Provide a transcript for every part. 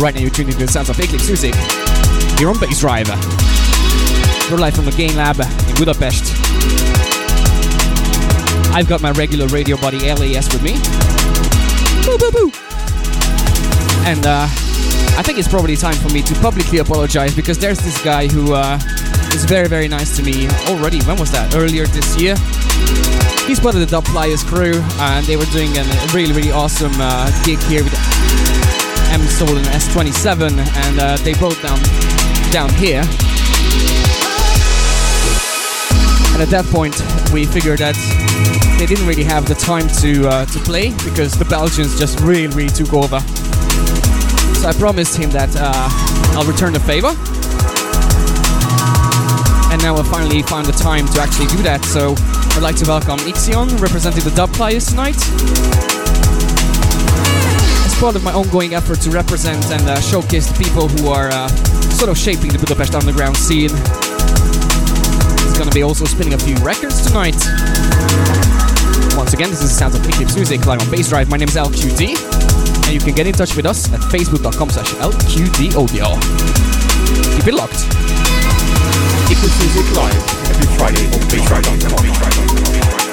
Right now, you're tuning into the sounds of Eclipse Music here on Bass Drive. We're live from the Game Lab in Budapest. I've got my regular radio buddy LAS with me. Boo, boo, boo. And uh, I think it's probably time for me to publicly apologize because there's this guy who uh, is very, very nice to me already. When was that? Earlier this year. He's part of the Dub Flyers crew, and they were doing a really, really awesome uh, gig here with M Soul and S27, and uh, they brought down down here. And at that point, we figured that they didn't really have the time to uh, to play because the Belgians just really, really took over. So I promised him that uh, I'll return the favor. And now I finally found the time to actually do that. So I'd like to welcome Ixion, representing the Dub Flyers tonight. Part of my ongoing effort to represent and uh, showcase the people who are uh, sort of shaping the Budapest underground scene. He's gonna be also spinning a few records tonight. Once again, this is the sounds of Eclipse Music live on Bass Drive. My name is LQD, and you can get in touch with us at facebook.com slash LQDaudio. Keep it locked. Eclipse Music live every Friday on bassdrive.com.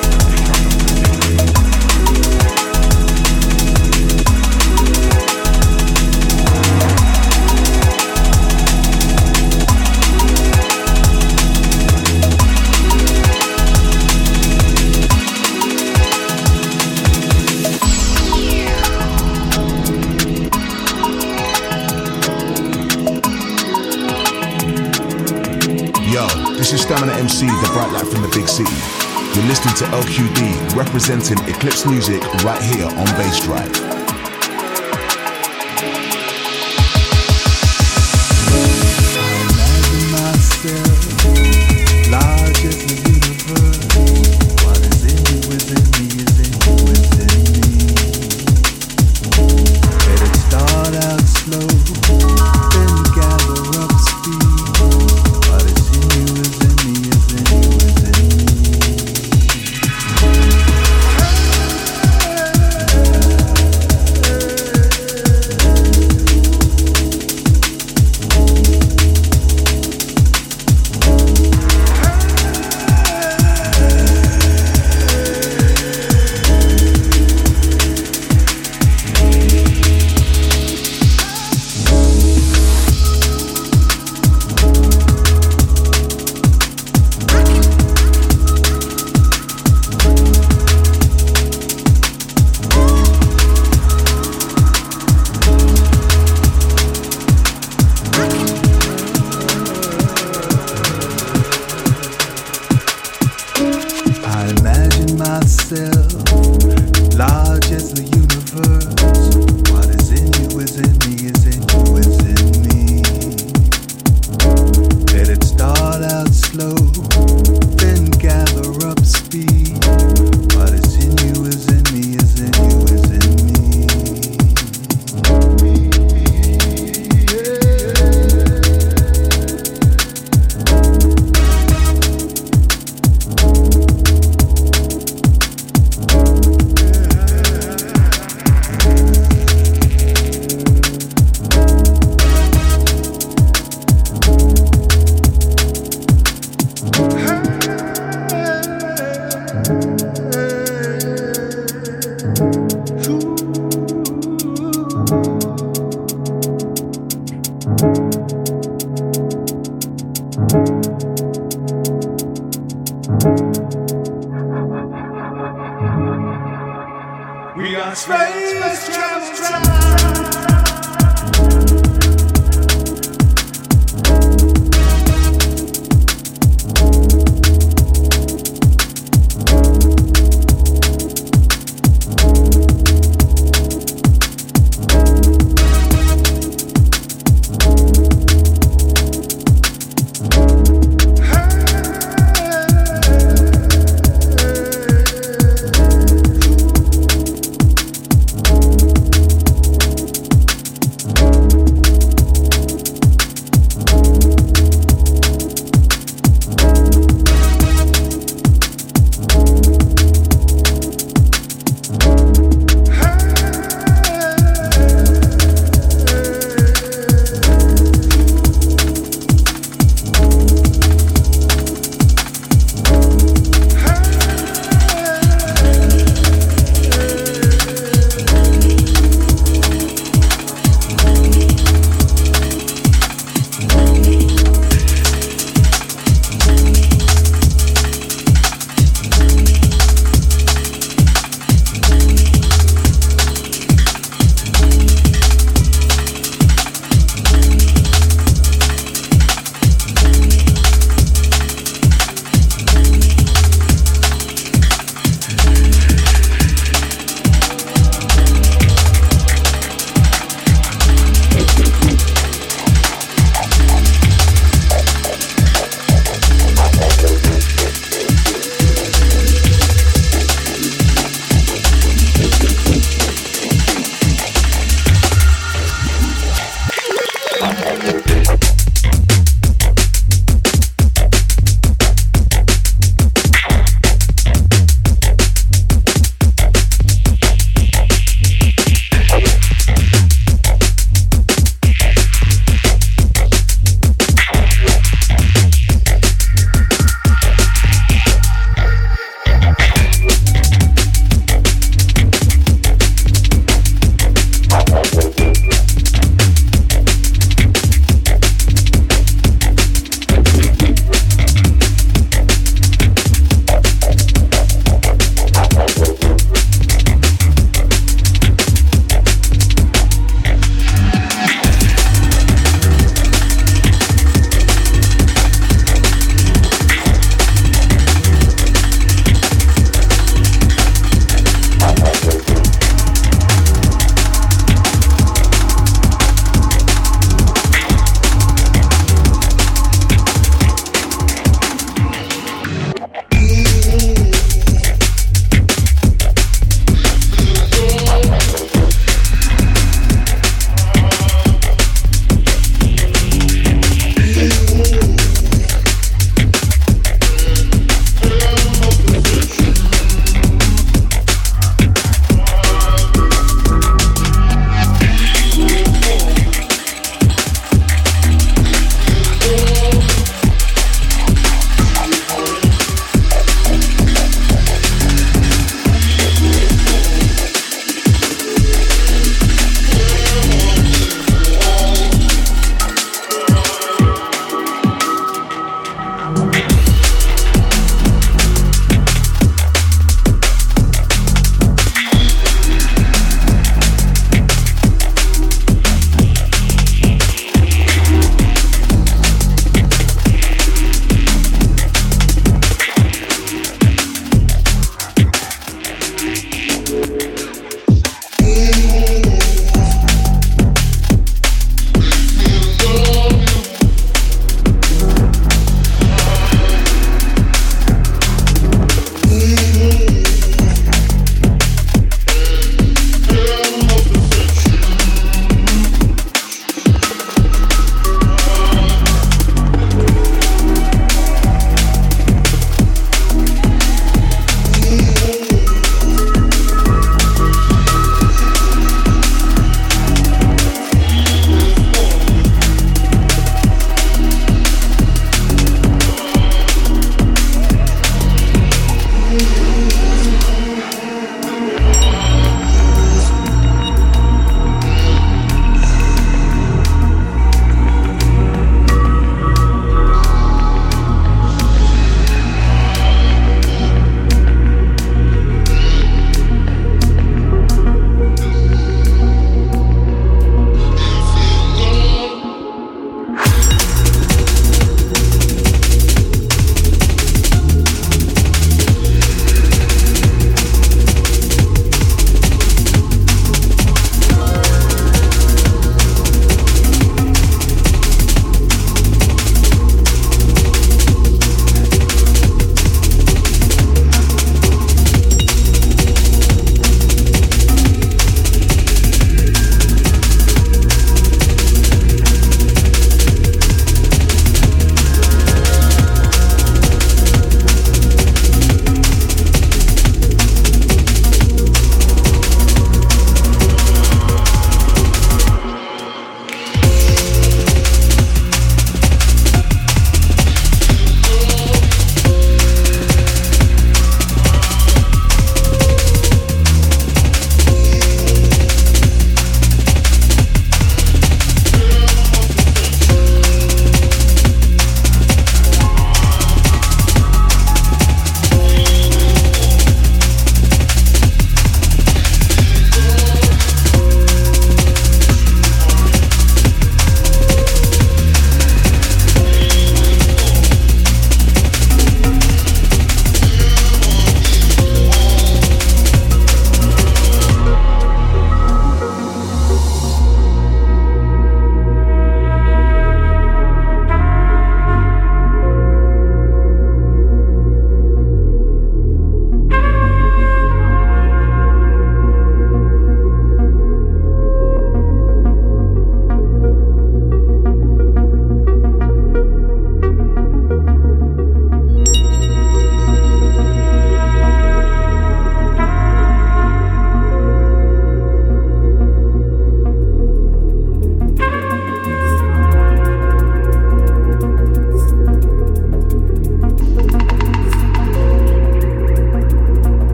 this is Stamina MC, the bright light from the big city. You're listening to LQD representing Eclipse Music right here on Bass Drive.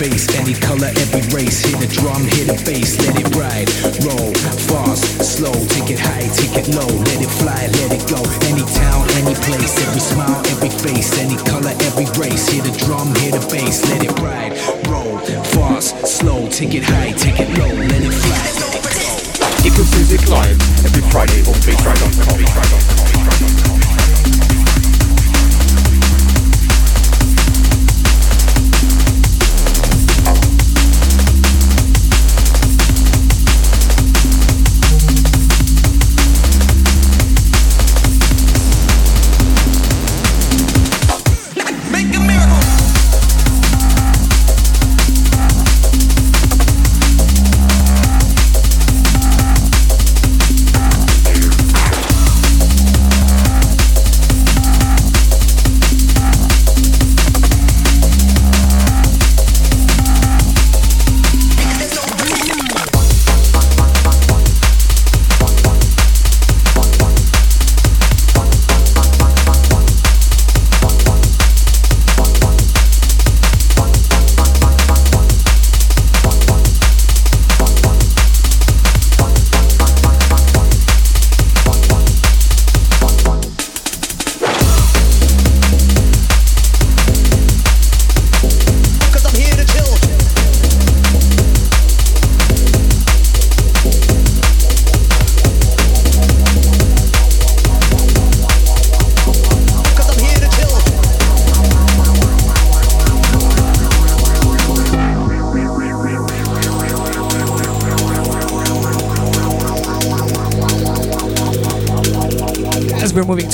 face.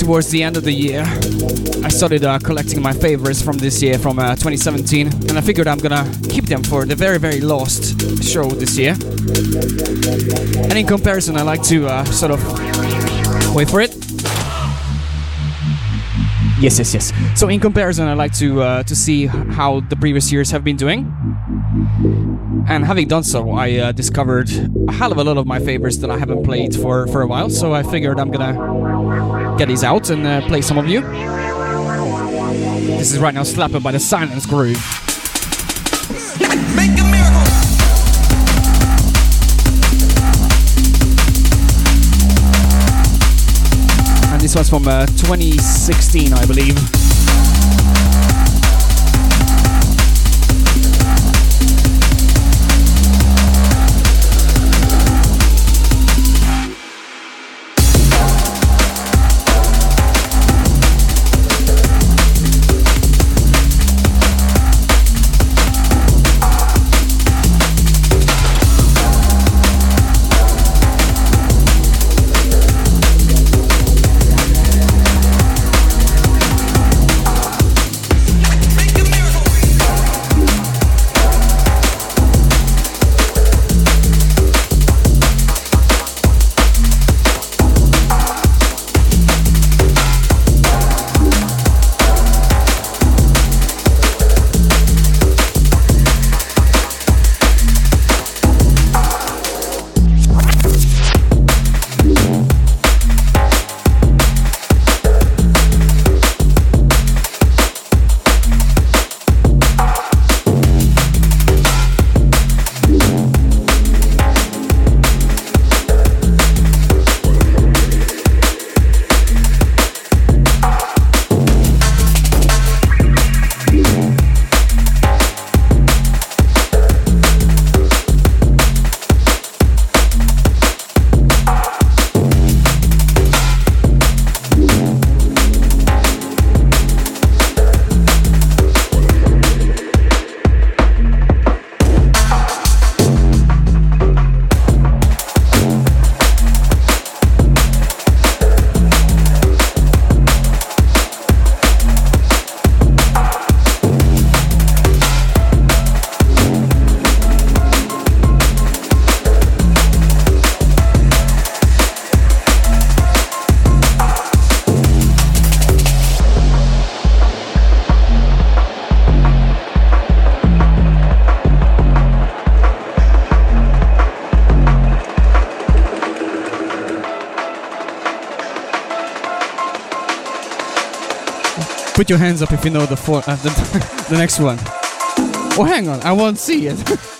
Towards the end of the year, I started uh, collecting my favorites from this year, from uh, 2017, and I figured I'm gonna keep them for the very, very last show this year. And in comparison, I like to uh, sort of wait for it. Yes, yes, yes. So in comparison, I like to uh, to see how the previous years have been doing. And having done so, I uh, discovered a hell of a lot of my favorites that I haven't played for, for a while. So I figured I'm gonna get these out and uh, play some of you. This is right now Slapper by the Silence Groove. And this one's from uh, 2016, I believe. Put your hands up if you know the for, uh, the, the next one. Oh, hang on, I won't see it.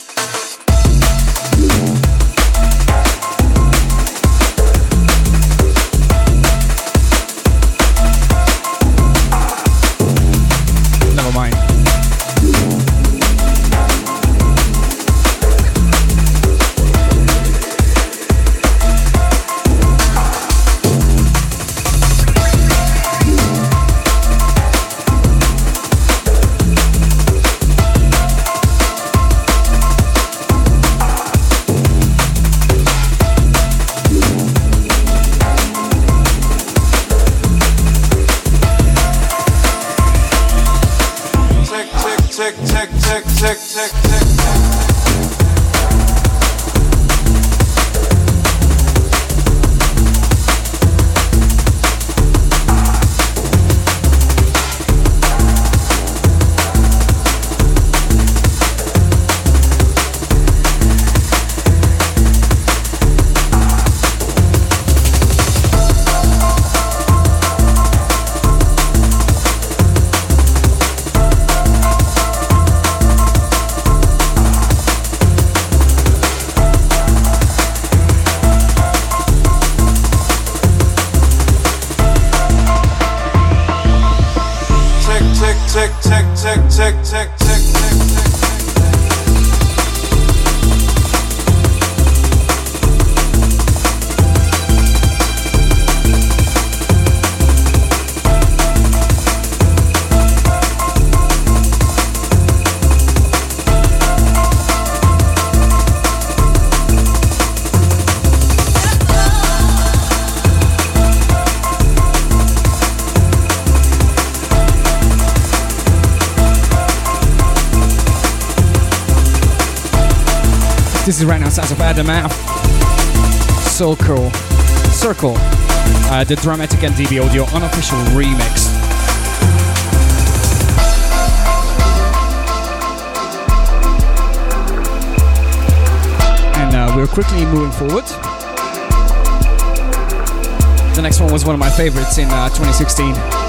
This is right now sounds of Adamath. So cool. Circle. Uh, the Dramatic and DB Audio unofficial remix. And uh, we're quickly moving forward. The next one was one of my favorites in uh, 2016.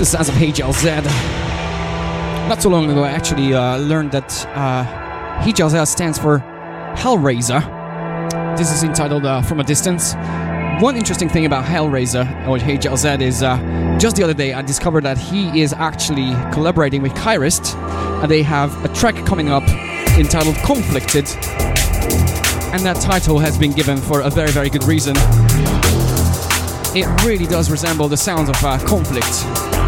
Is as of HLZ. Not so long ago, I actually uh, learned that uh, HLZ stands for Hellraiser. This is entitled uh, From a Distance. One interesting thing about Hellraiser or HLZ is uh, just the other day I discovered that he is actually collaborating with Kyrist, and they have a track coming up entitled Conflicted, and that title has been given for a very, very good reason. It really does resemble the sounds of uh, conflict.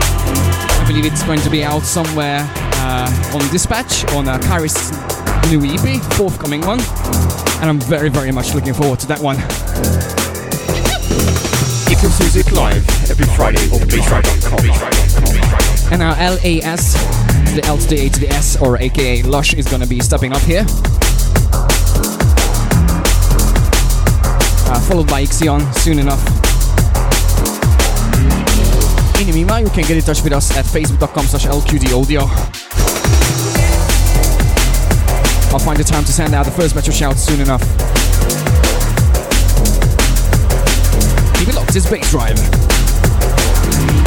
I believe it's going to be out somewhere uh, on Dispatch on uh, Kyrist's new EP, forthcoming one, and I'm very, very much looking forward to that one. Eclipse Music Live every Friday on bassdrive.com. And our LAS, the L to the A to the S, or aka Lush, is gonna be stepping up here. Uh, followed by Ixion soon enough. In the meanwhile, you can get in touch with us at facebook.com slash lqdaudio. I'll find the time to send out the first Metro of shouts soon enough. Keep it locked, it's Bass Drive.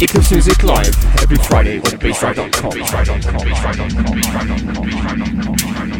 Eclipse Music Live every Friday on bassdrive.com.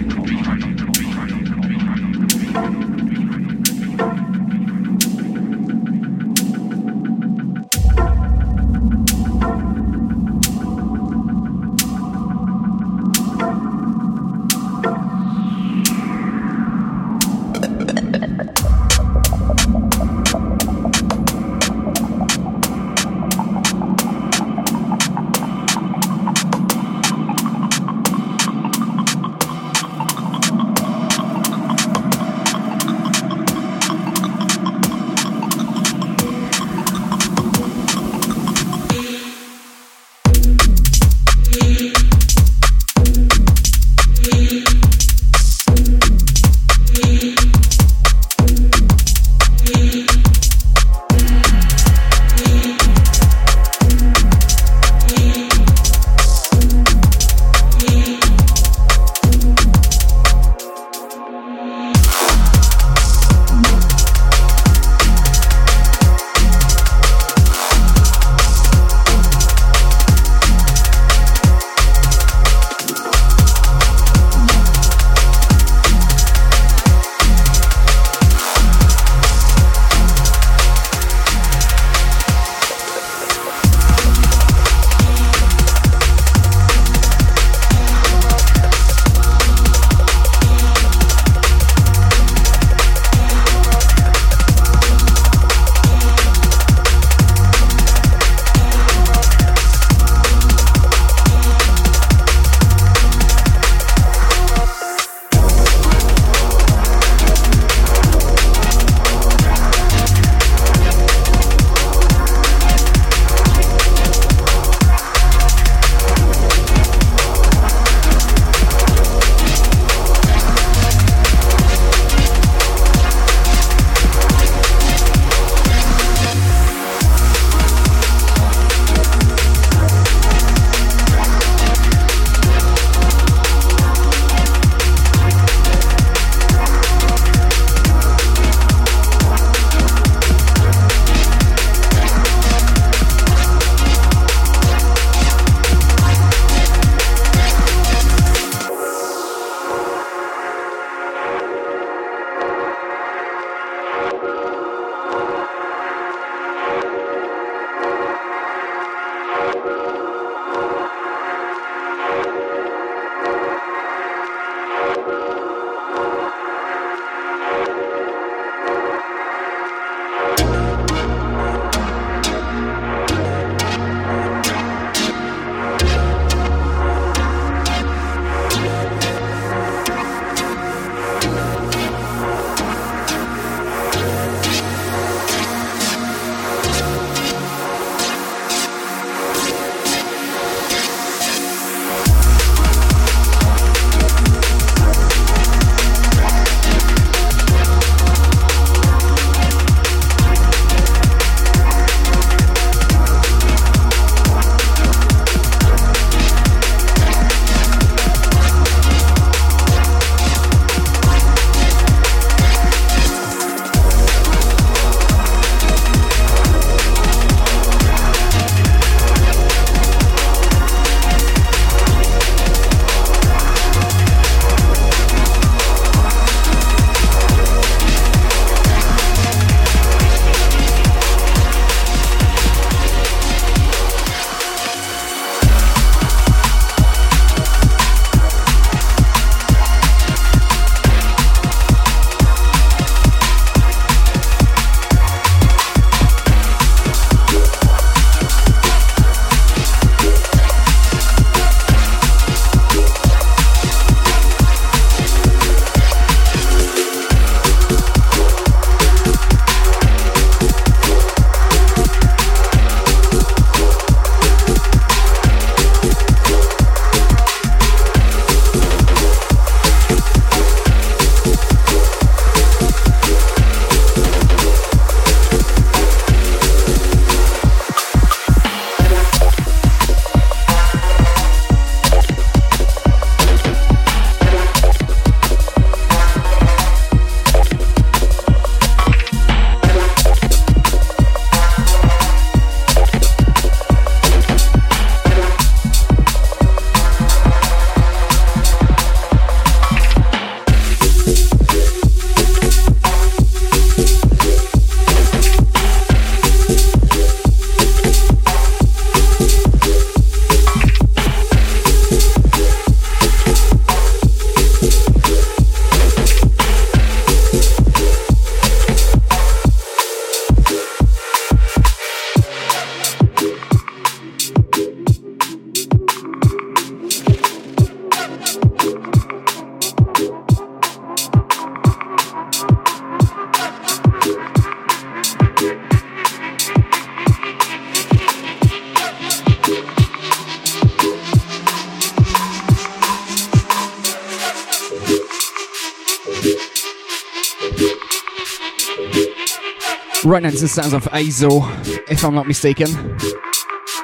Is the sounds of Eizo, if I'm not mistaken.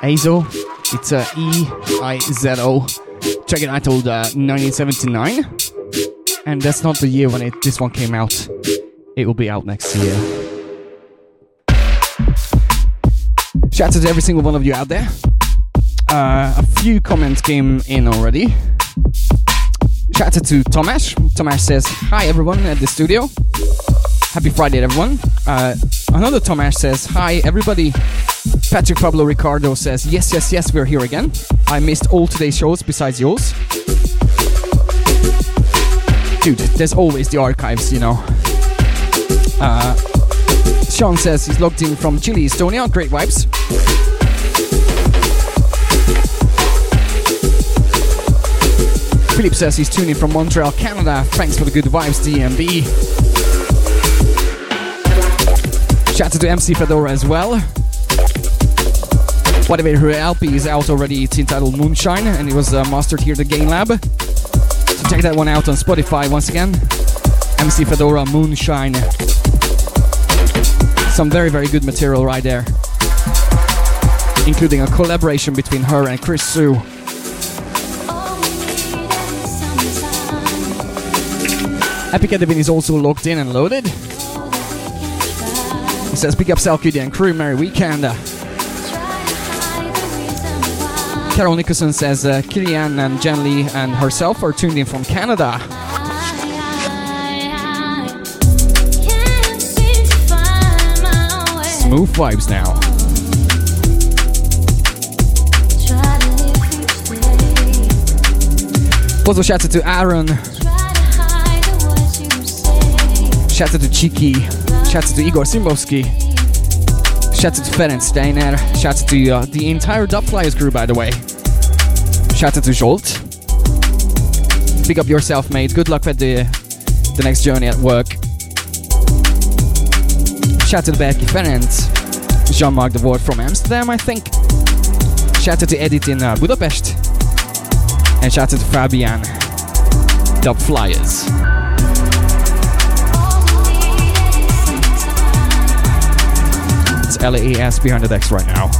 Eizo, it's uh, E I Z O. Check it out, old uh, 1979. And that's not the year when it, this one came out. It will be out next year. Shout out to every single one of you out there. Uh, a few comments came in already. Shout out to Tomash. Tomash says, Hi everyone at the studio. Happy Friday, everyone. Uh, another Tomash says, Hi everybody. Patrick Pablo Ricardo says, Yes, yes, yes, we're here again. I missed all today's shows besides yours. Dude, there's always the archives, you know. Uh, Sean says he's logged in from Chile, Estonia. Great vibes. Philip says he's tuning from Montreal, Canada. Thanks for the good vibes, DMB. Shout out to MC Fedora as well. By the way, her LP is out already. It's entitled Moonshine and it was uh, mastered here at the Game Lab. So check that one out on Spotify once again. MC Fedora Moonshine. Some very, very good material right there. Including a collaboration between her and Chris Sue. Epic Edwin is also locked in and loaded. Says, Big up Salkudi and crew, Merry Weekend. Carol Nicholson says, uh, Kilian and Jen Lee and herself are tuned in from Canada. Smooth vibes now. Also, shout out to Aaron. Shout out to Chiki. Shout out to Igor Simbowski. Shout out to Ferenc Steiner. Shout out to uh, the entire Dub Flyers crew, by the way. Shout out to Jolt. Pick up yourself, mate. Good luck with the the next journey at work. Shout out to Becky Ferenc. Jean-Marc de Voort from Amsterdam, I think. Shout out to Edith in uh, Budapest. And shout out to Fabian. Dub Flyers. LAS behind the decks right now.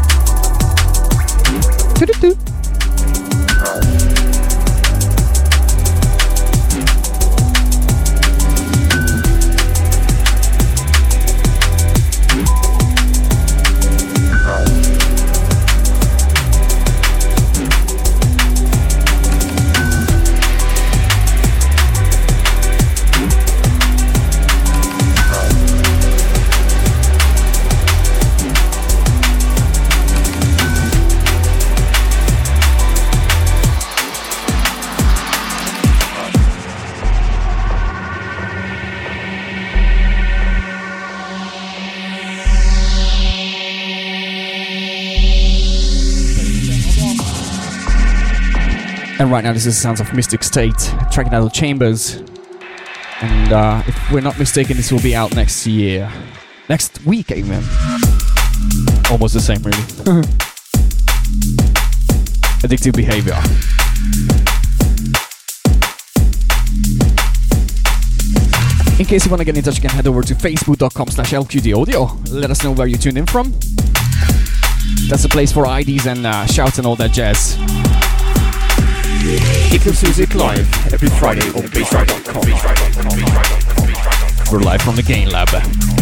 Right now, this is the sounds of Mystic State, tracking out of Chambers. And uh, if we're not mistaken, this will be out next year. Next week, even. Almost the same, really. Addictive behavior. In case you want to get in touch, you can head over to facebook.com slash lqdaudio. Let us know where you tune in from. That's a place for IDs and uh, shouts and all that jazz. Eclipse Music Live every Friday on bassdrive.com. We're live from the Game Lab.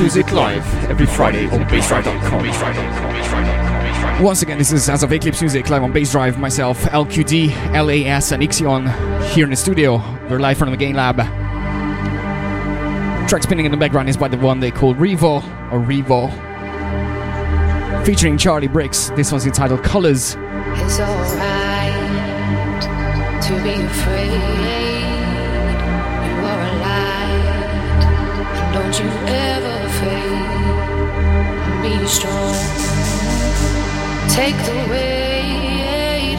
Music Live every Friday on bassdrive.com. Once again, this is as of Eclipse Music live on Bass Drive. Myself, LQD, LAS, and Ixion here in the studio. We're live from the Game Lab. Track spinning in the background is by the one they call Revaux or Revaux, featuring Charlie Bricks. This one's entitled Colors. It's alright to be afraid. You are a light, and don't you ever strong. Take the weight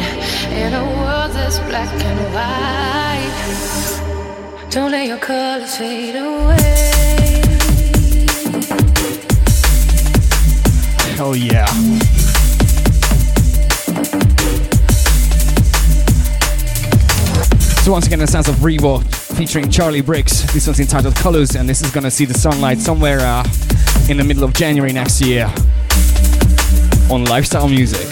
in a world that's black and white. Don't let your colors fade away. Hell yeah. So once again, the sounds of Revaux featuring Charlie Bricks. This one's entitled Colors, and this is gonna see the sunlight somewhere uh, in the middle of January next year on Lifestyle Music.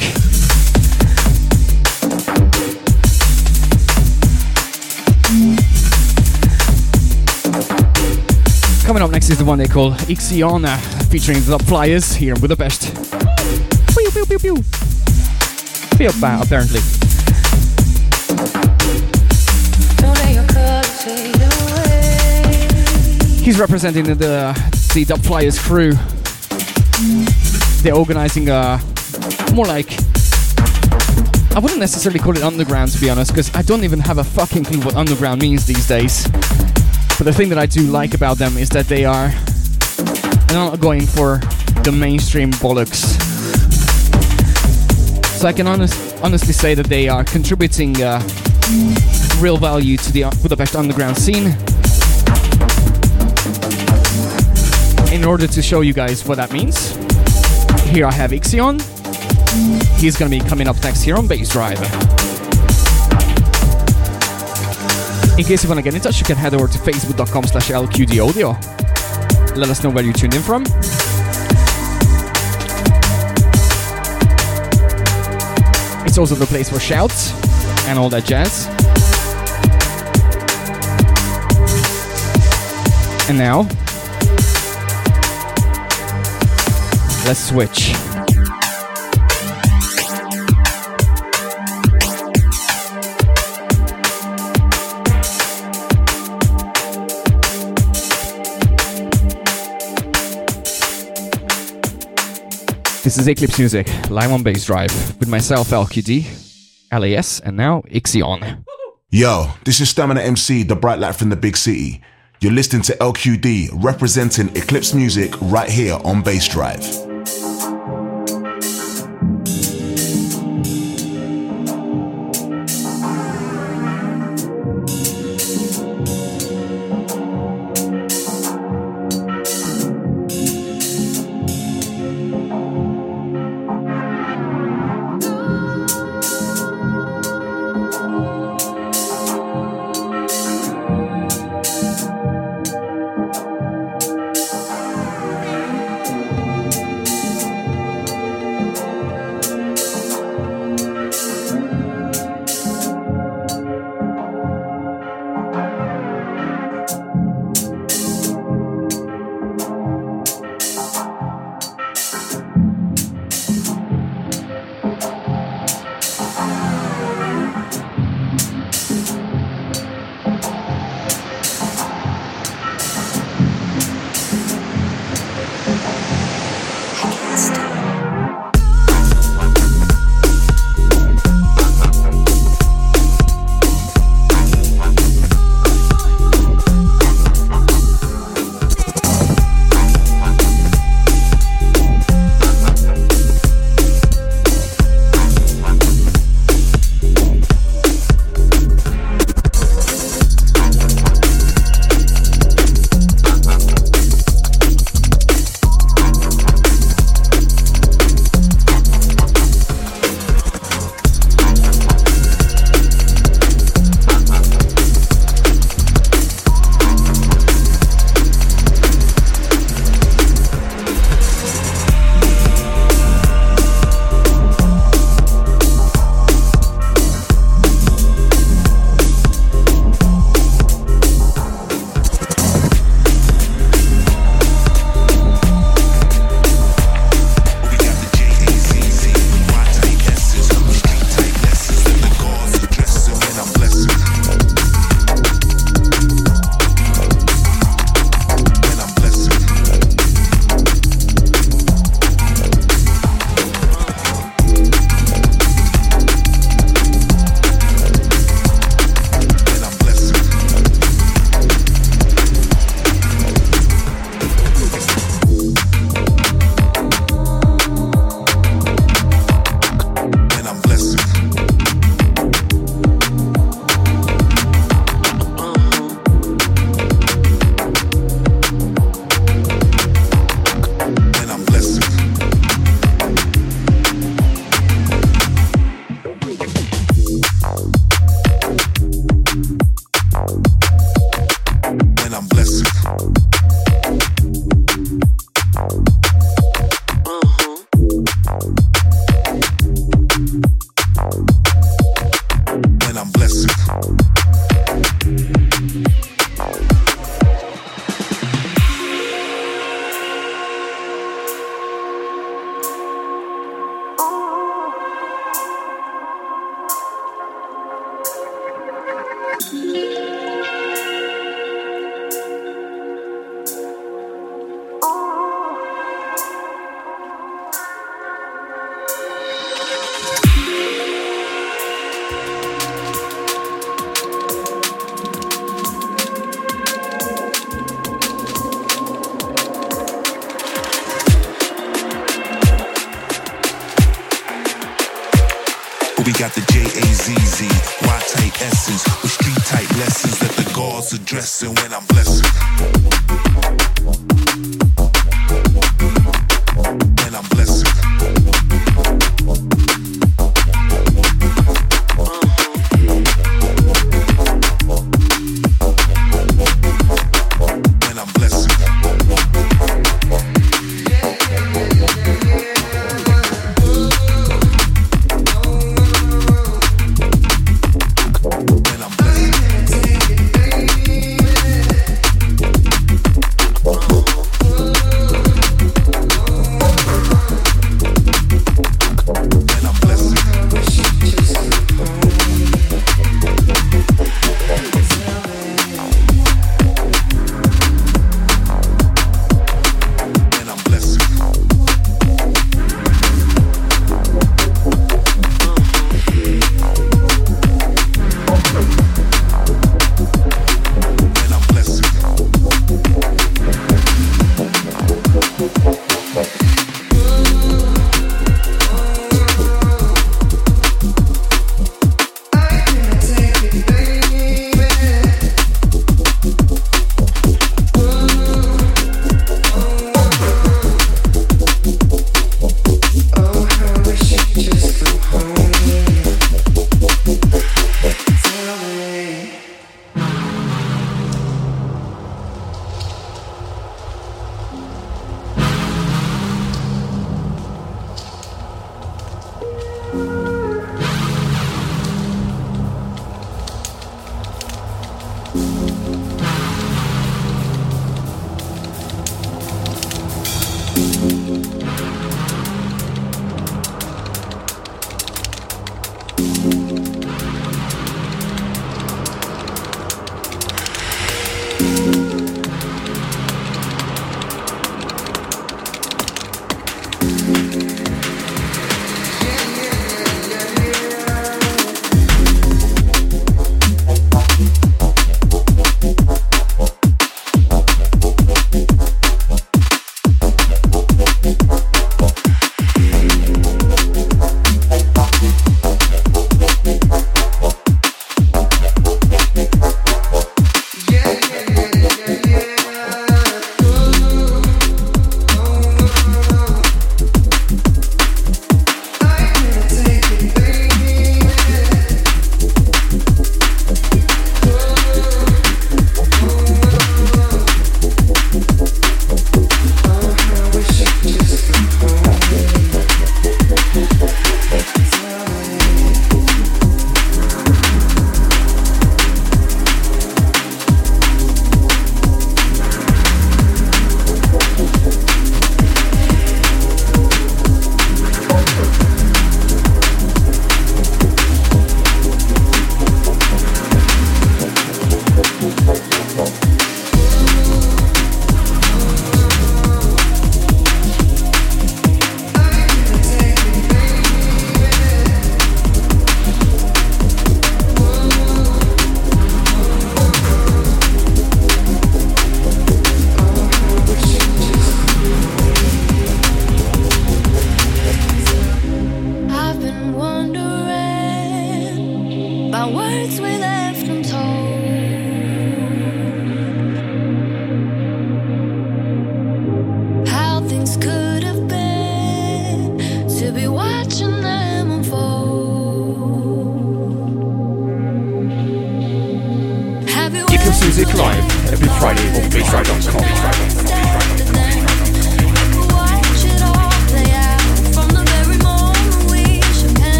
Coming up next is the one they call Ixiona, featuring the Flyers here in Budapest. Pew, pew, pew, pew. Feel bad, apparently. Don't let your colors fade away. He's representing the the Dub Flyers crew. They're organizing a more like I wouldn't necessarily call it underground to be honest, because I don't even have a fucking clue what underground means these days. But the thing that I do like about them is that they are not going for the mainstream bollocks. So I can honest, honestly say that they are contributing uh, real value to the Budapest underground scene. In order to show you guys what that means, here I have Ixion. He's gonna be coming up next here on Bass Drive. In case you wanna get in touch, you can head over to facebook.com slash lqdaudio. Let us know where you tuned in from. It's also the place for shouts and all that jazz. And now, Let's switch. This is Eclipse Music, live on Bass Drive, with myself, LQD, LAS, and now Ixion. Yo, this is Stamina MC, the bright light from the big city. You're listening to LQD representing Eclipse Music right here on Bass Drive thank you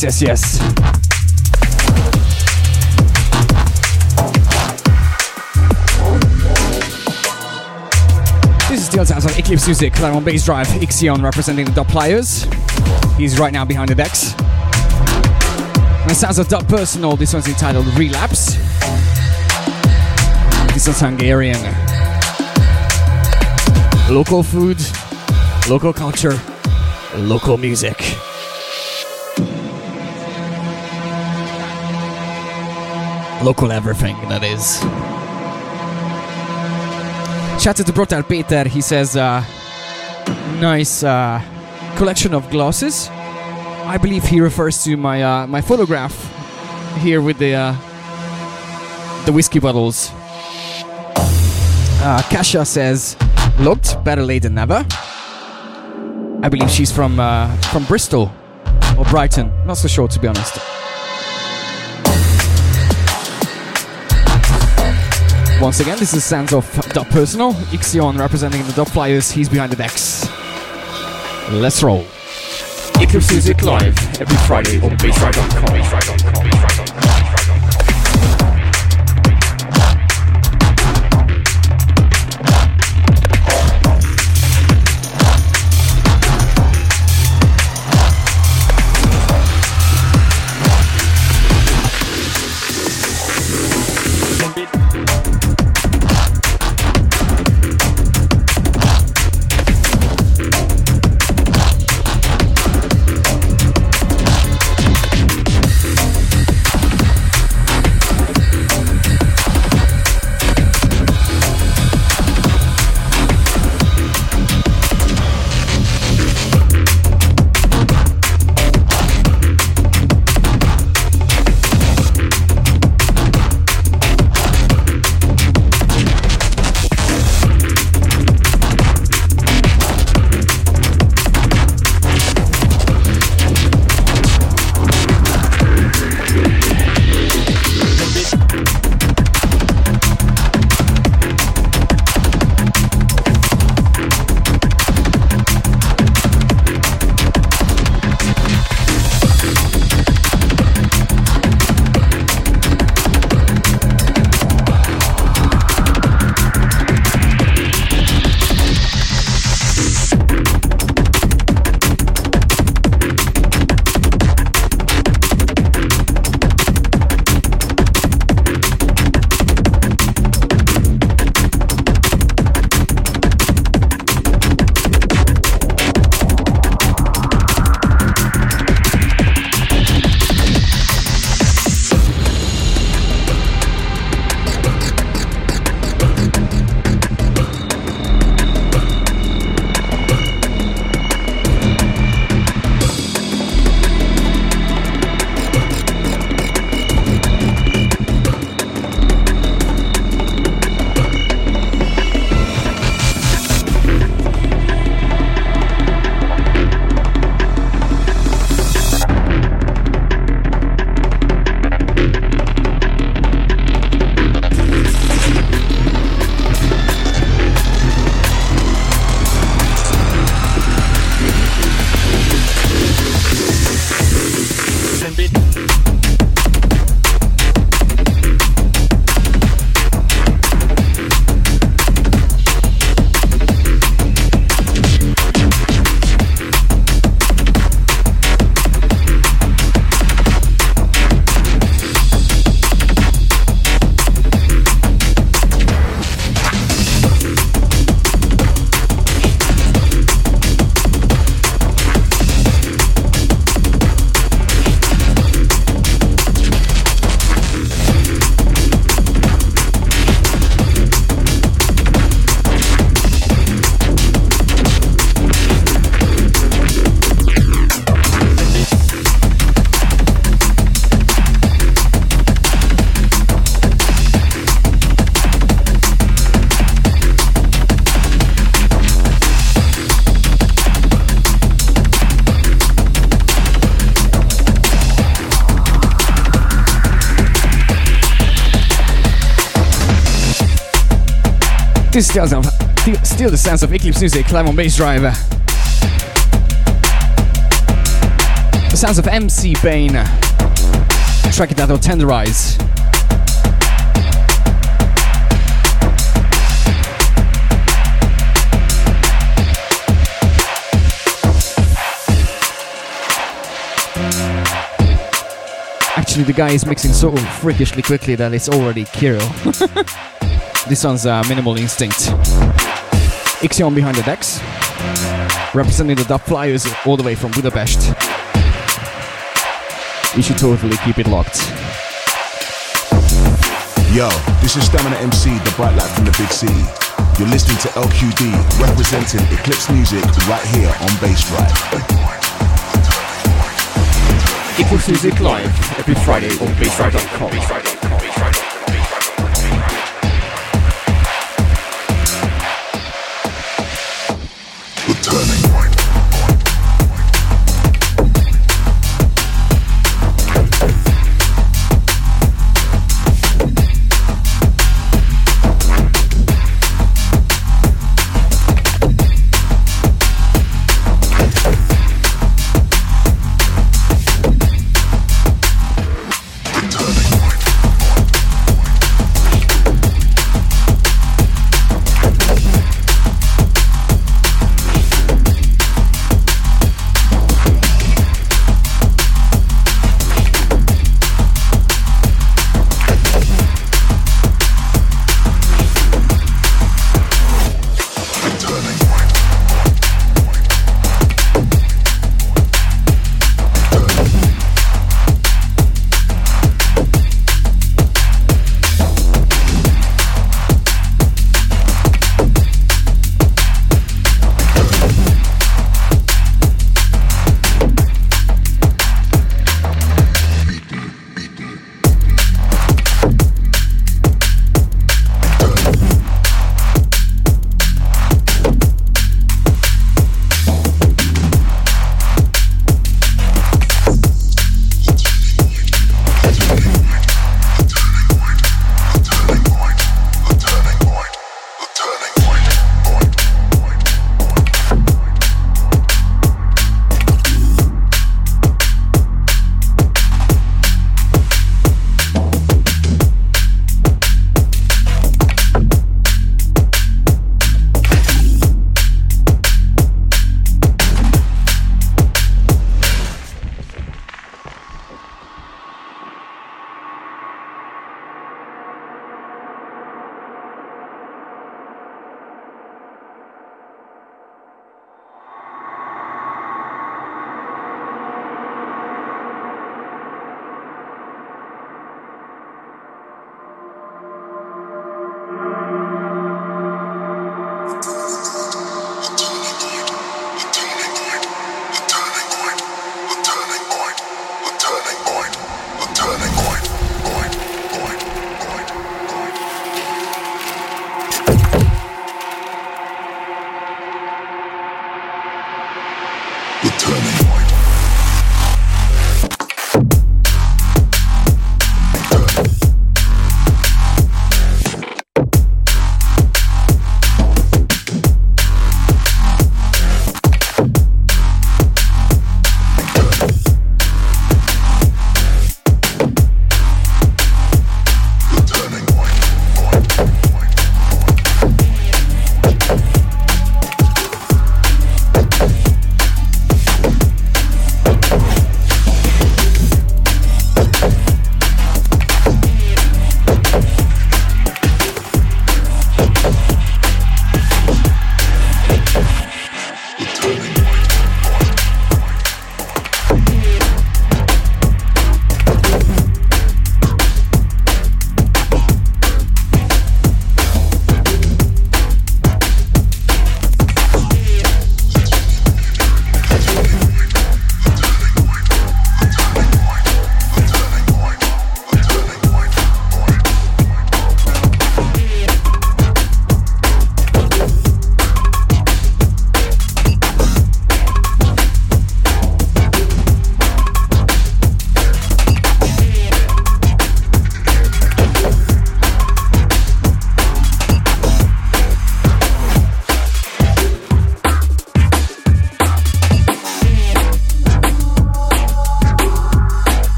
Yes, yes, yes. This is still sounds like Eclipse Music, live on bass drive. Ixion representing the Dub Flyers. He's right now behind the decks. And it sounds of dub personal. This one's entitled Relapse. This one's Hungarian. Local food, local culture, local music. Local everything, that is. Shout out to Brutal Peter. He says, uh, nice uh, collection of glasses. I believe he refers to my uh, my photograph here with the uh, the whiskey bottles. Uh, Kasha says, looked better late than never. I believe she's from uh, from Bristol or Brighton. Not so sure to be honest. Once again, this is Sands of Dub Personal. Ixion representing the Dub Flyers. He's behind the decks. Let's roll. Eclipse Music Live every Friday on bassdrive.com. This is still, the sounds of Eclipse Music live on Bass Drive. The sounds of MC Bane. Track it out on Tenderize. Actually, the guy is mixing so freakishly quickly that it's already Kirill. this one's uh, Minimal Instinct. Ixion behind the decks, representing the Dub Flyers all the way from Budapest. You should totally keep it locked. Yo, this is Stamina MC, the bright light from the big city. You're listening to LQD, representing Eclipse Music right here on Bass Drive. Eclipse Music Live every Friday on bassdrive.com.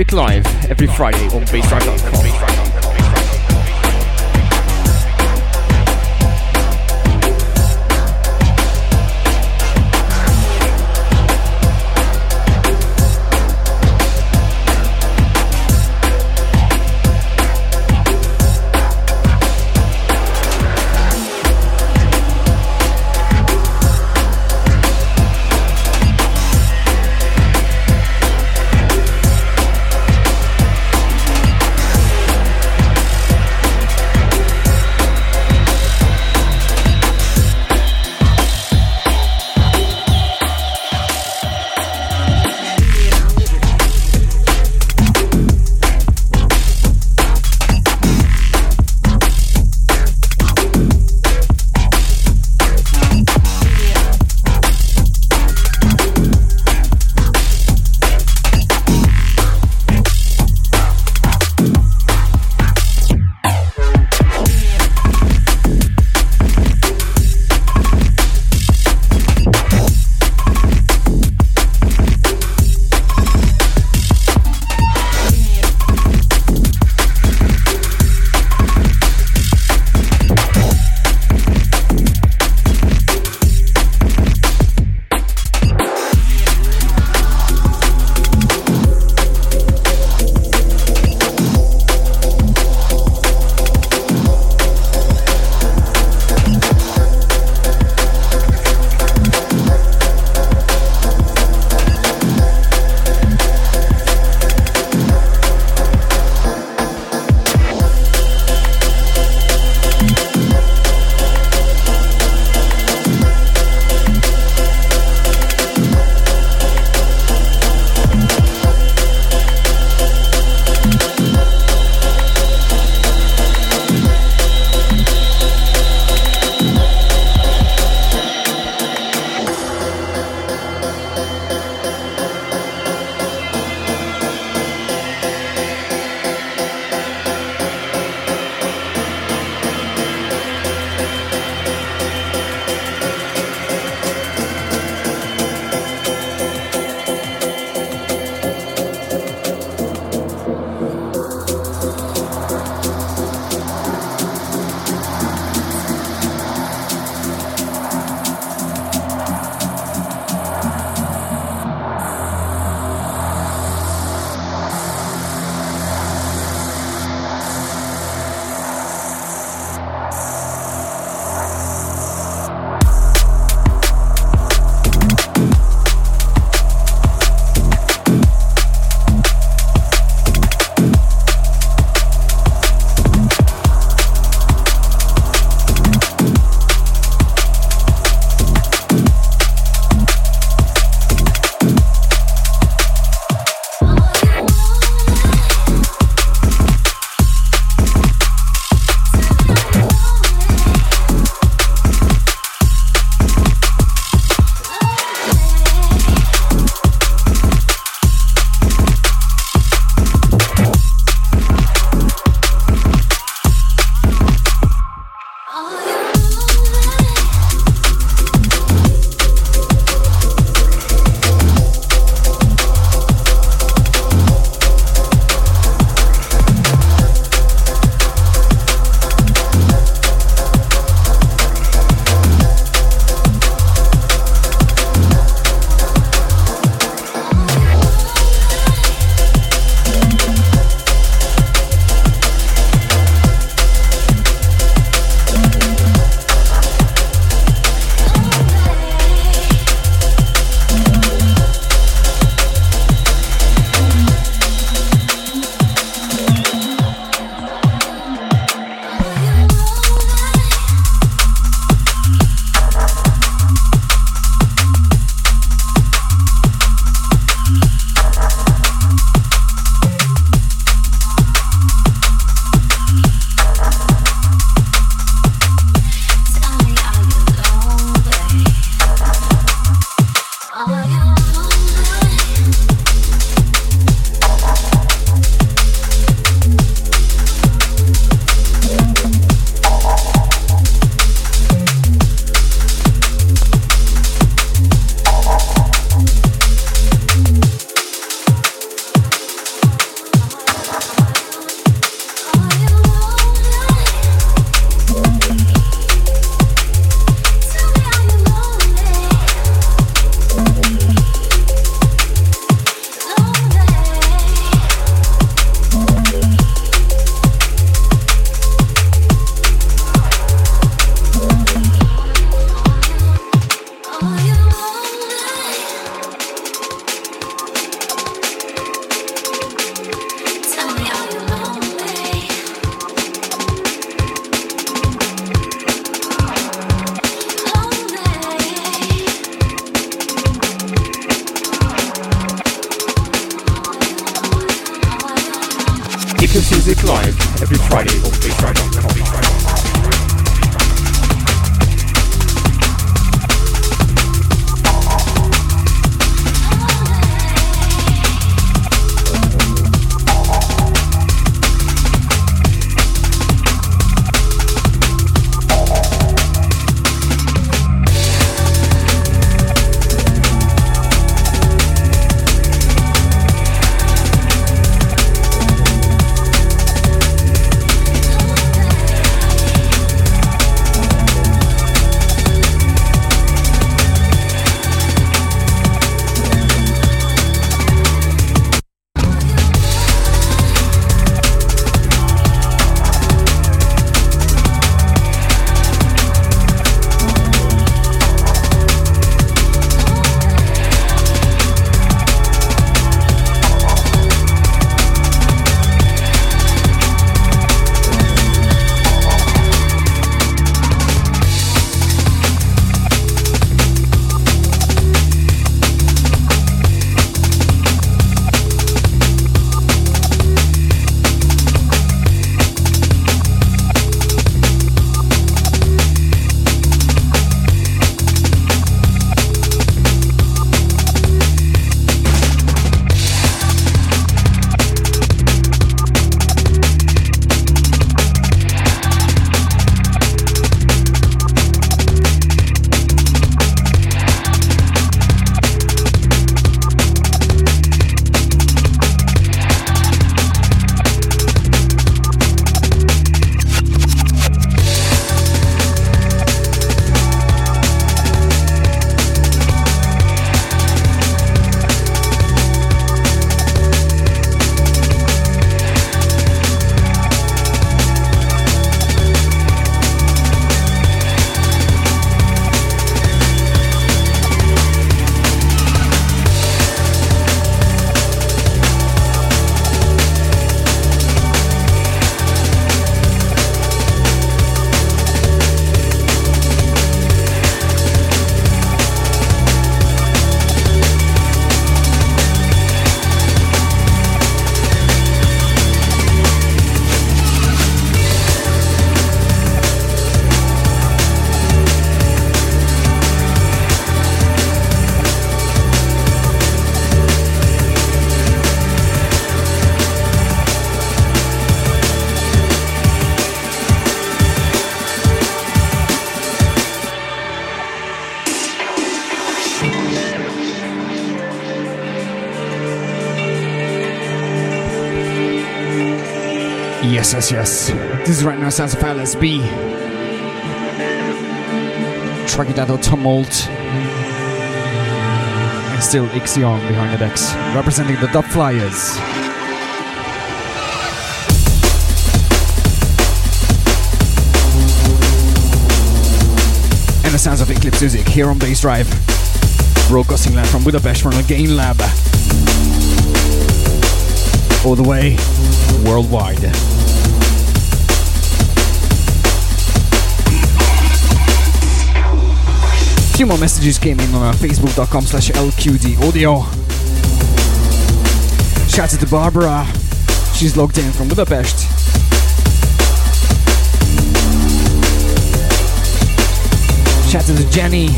Music live every Friday on bassdrive.com. Yes, yes. This is right now sounds of LSB. Of Tumult. And still Ixion behind the decks, representing the Dub Flyers. And the sounds of Eclipse Music here on Bassdrive. Broadcasting live from Budapest from the Gain Lab. All the way worldwide. Few more messages came in on uh, facebook.com slash lqd audio. Shout out to barbara. She's logged in from budapest. Shout out to jenny.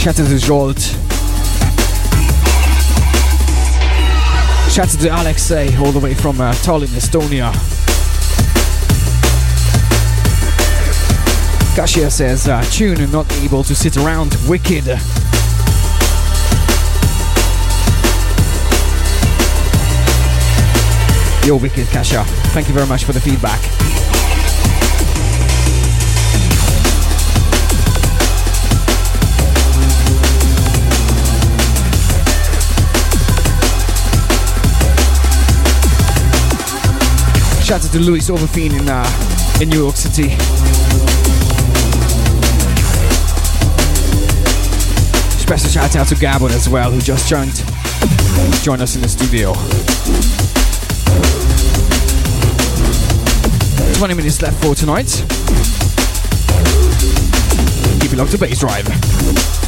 Shout out to jolt. Shout out to alexei all the way from uh, tallinn estonia Kashia says, uh, tune and not able to sit around. Wicked. Yo, Wicked Kasha. Thank you very much for the feedback. Shout out to Louis Overfeen in, uh, in New York City. Special shout out to Gabon as well, who just joined joined us in the studio. 20 minutes left for tonight. Keep it locked to Bassdrive.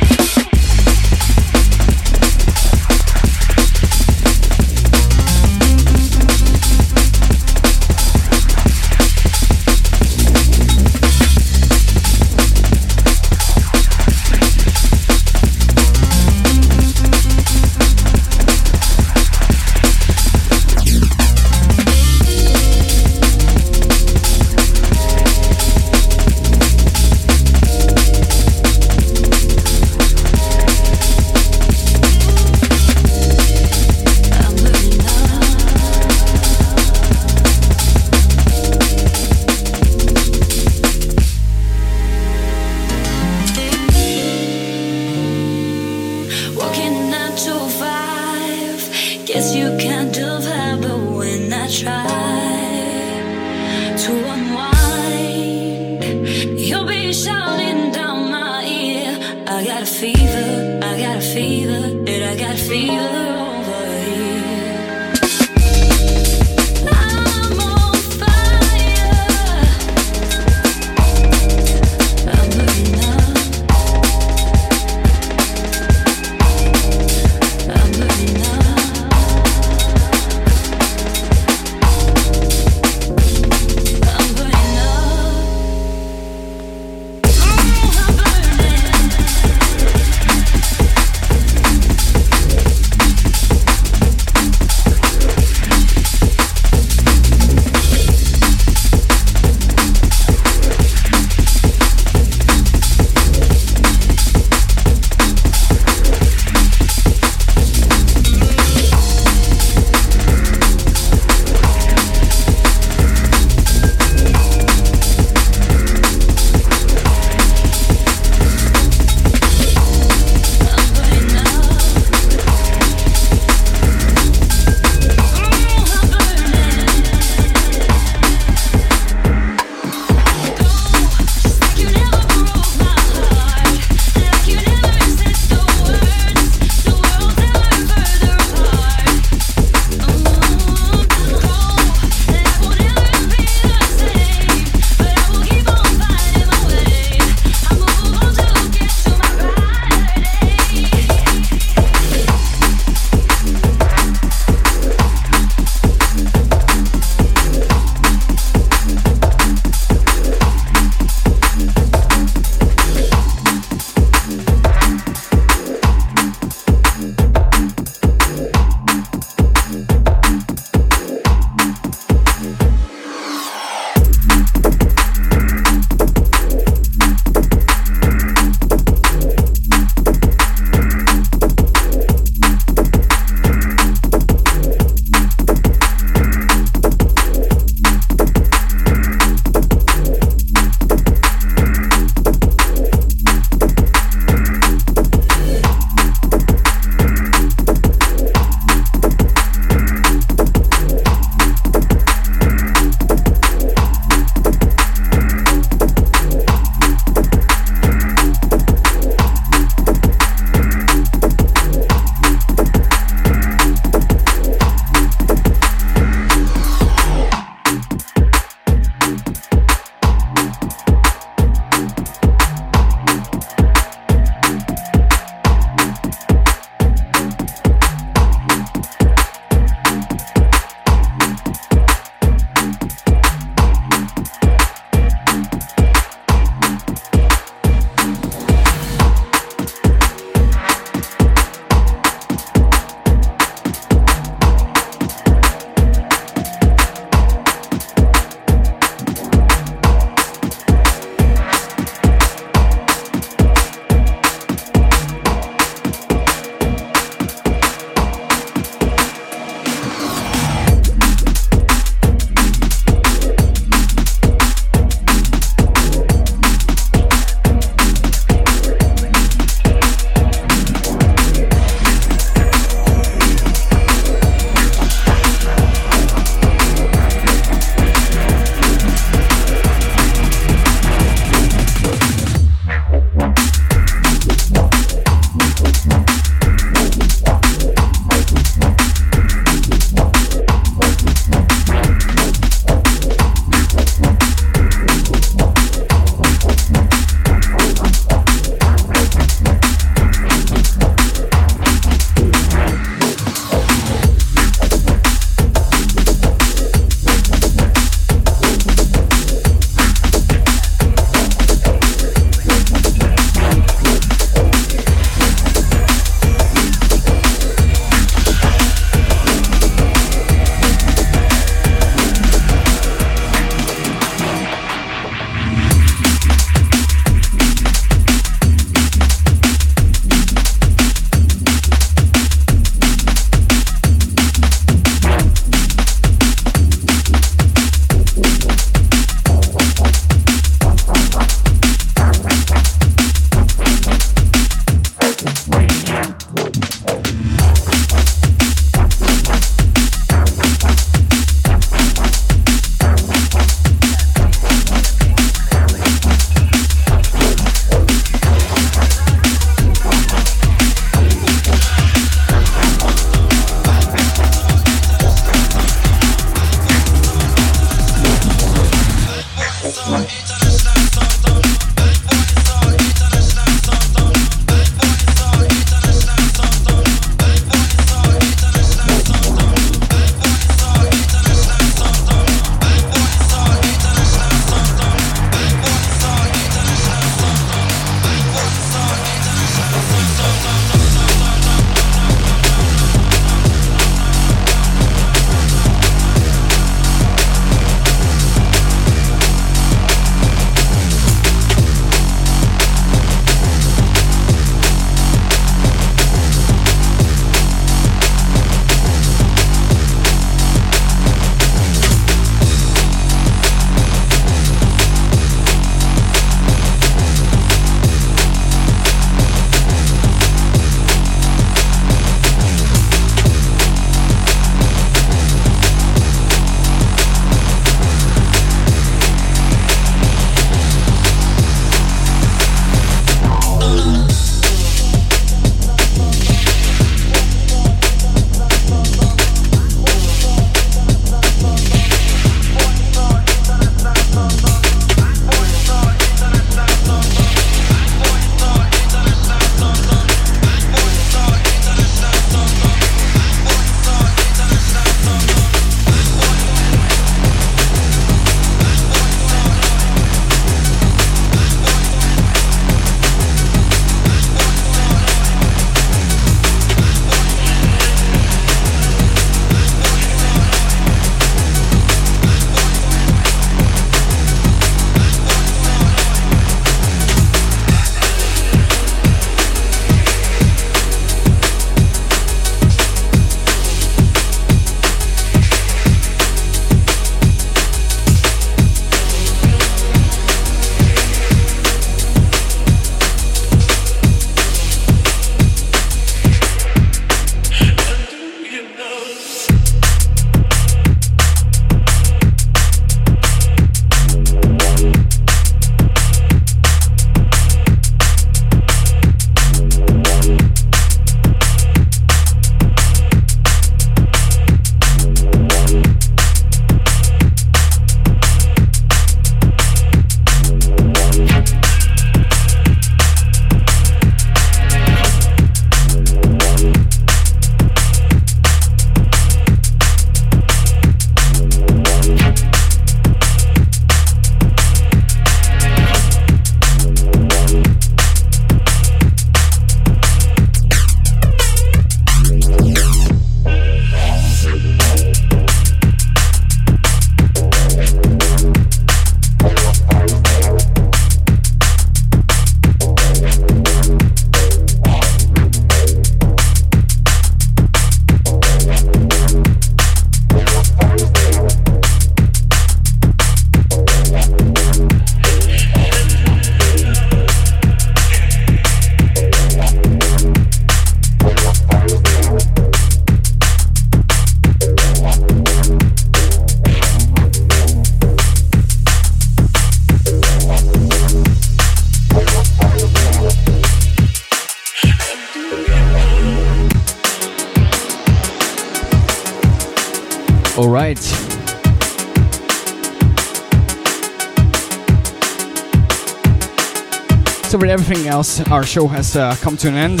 Else, our show has uh, come to an end.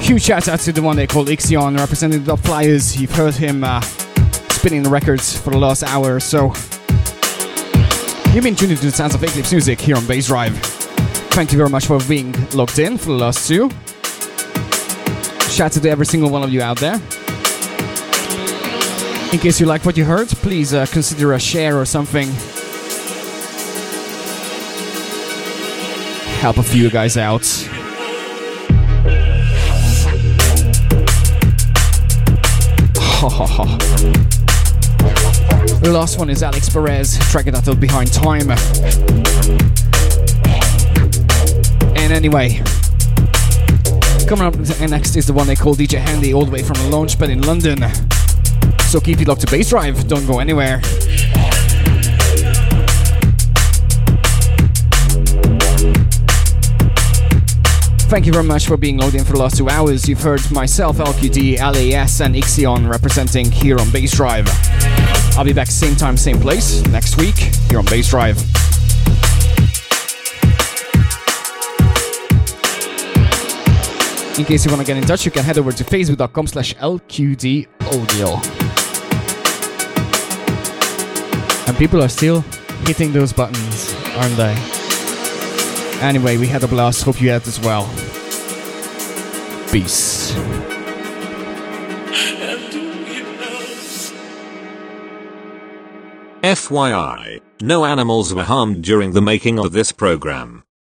Huge shout out to the one they call Ixion, representing the Flyers. You've heard him uh, spinning the records for the last hour or so. You've been tuned into the sounds of Eclipse Music here on Bassdrive. Thank you very much for being locked in for the last two. Shout out to every single one of you out there. In case you like what you heard, please uh, consider a share or something. Help a few guys out. The last one is Alex Perez, track that out behind time. And anyway, coming up next is the one they call DJ Handy, all the way from the Launchpad in London. So keep it locked to Bassdrive, don't go anywhere. Thank you very much for being logged in for the last two hours. You've heard myself, LQD, LAS, and Ixion representing here on Bassdrive. I'll be back same time, same place next week here on Bassdrive. In case you want to get in touch, you can head over to facebook.com slash lqdaudio. And people are still hitting those buttons, aren't they? Anyway, we had a blast. Hope you had as well. Peace. FYI, no animals were harmed during the making of this program.